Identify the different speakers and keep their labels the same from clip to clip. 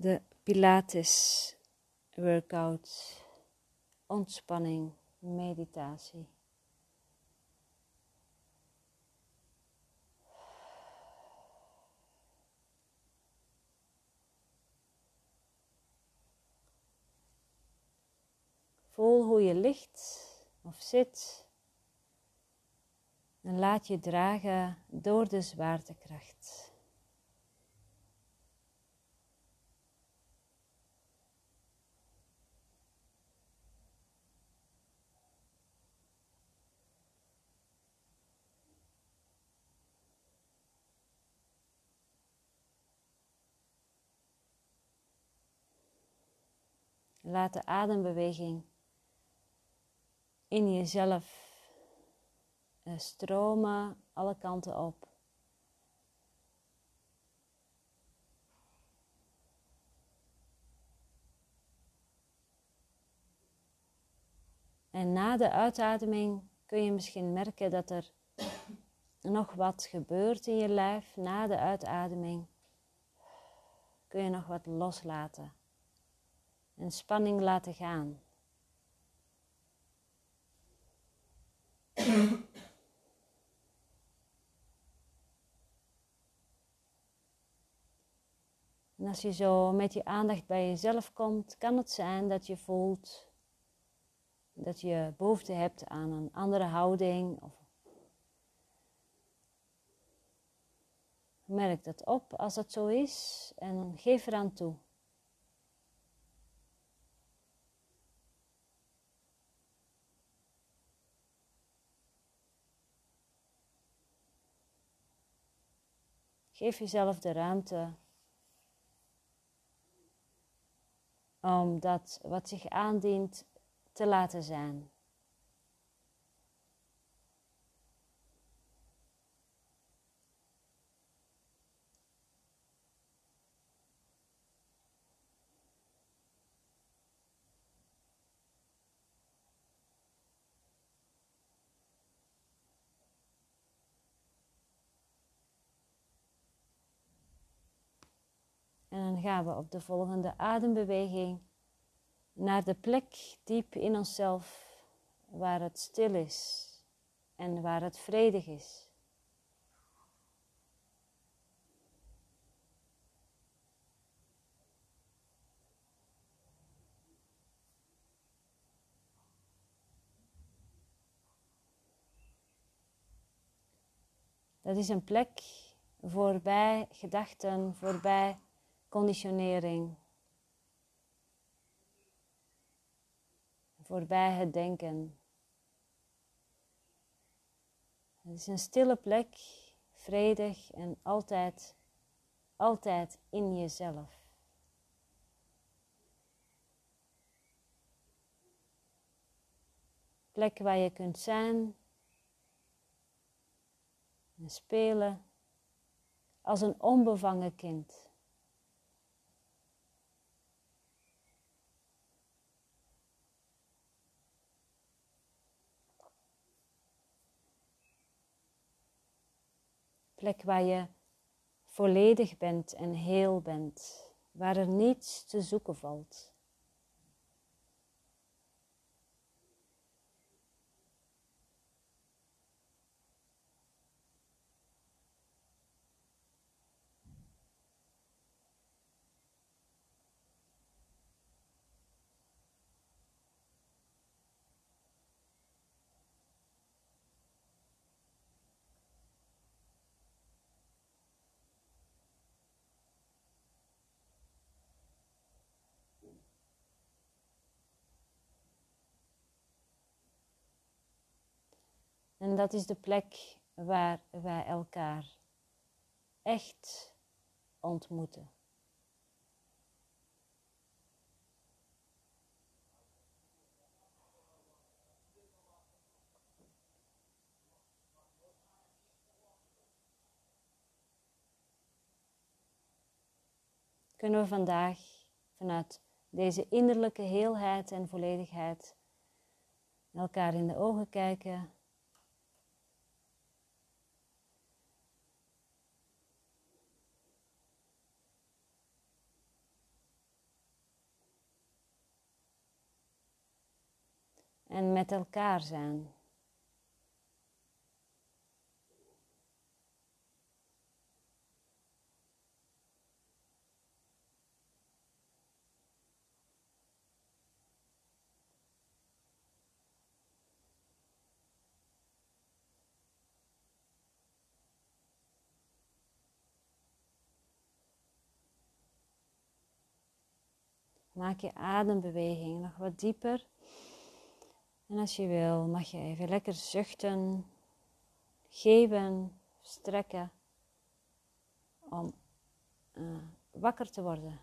Speaker 1: de Pilates workout, ontspanning, meditatie. Voel hoe je ligt of zit en laat je dragen door de zwaartekracht. Laat de adembeweging in jezelf eh, stromen alle kanten op. En na de uitademing kun je misschien merken dat er nog wat gebeurt in je lijf. Na de uitademing kun je nog wat loslaten en spanning laten gaan. En als je zo met je aandacht bij jezelf komt, kan het zijn dat je voelt dat je behoefte hebt aan een andere houding. Of merk dat op als dat zo is en geef eraan toe. Geef jezelf de ruimte om dat wat zich aandient te laten zijn. En dan gaan we op de volgende adembeweging naar de plek diep in onszelf waar het stil is en waar het vredig is. Dat is een plek voorbij gedachten, voorbij conditionering. Voorbij het denken. Het is een stille plek, vredig en altijd, altijd in jezelf. Plek waar je kunt zijn en spelen als een onbevangen kind. Plek waar je volledig bent en heel bent, waar er niets te zoeken valt. En dat is de plek waar wij elkaar echt ontmoeten. Kunnen we vandaag vanuit deze innerlijke heelheid en volledigheid elkaar in de ogen kijken en met elkaar zijn. Maak je adembeweging nog wat dieper. En als je wil, mag je even lekker zuchten, geven, strekken om uh, wakker te worden.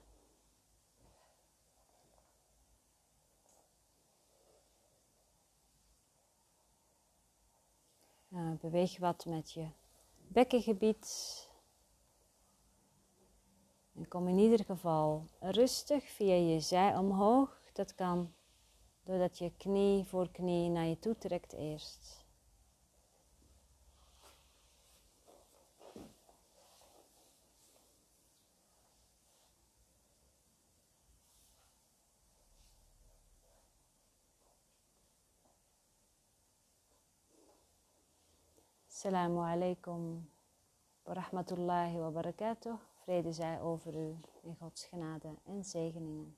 Speaker 1: Uh, beweeg wat met je bekkengebied. En kom in ieder geval rustig via je zij omhoog. Dat kan doordat je knie voor knie naar je toe trekt eerst. Assalamu alaikum wa rahmatullahi wa barakatuh. Vrede zij over u in Gods genade en zegeningen.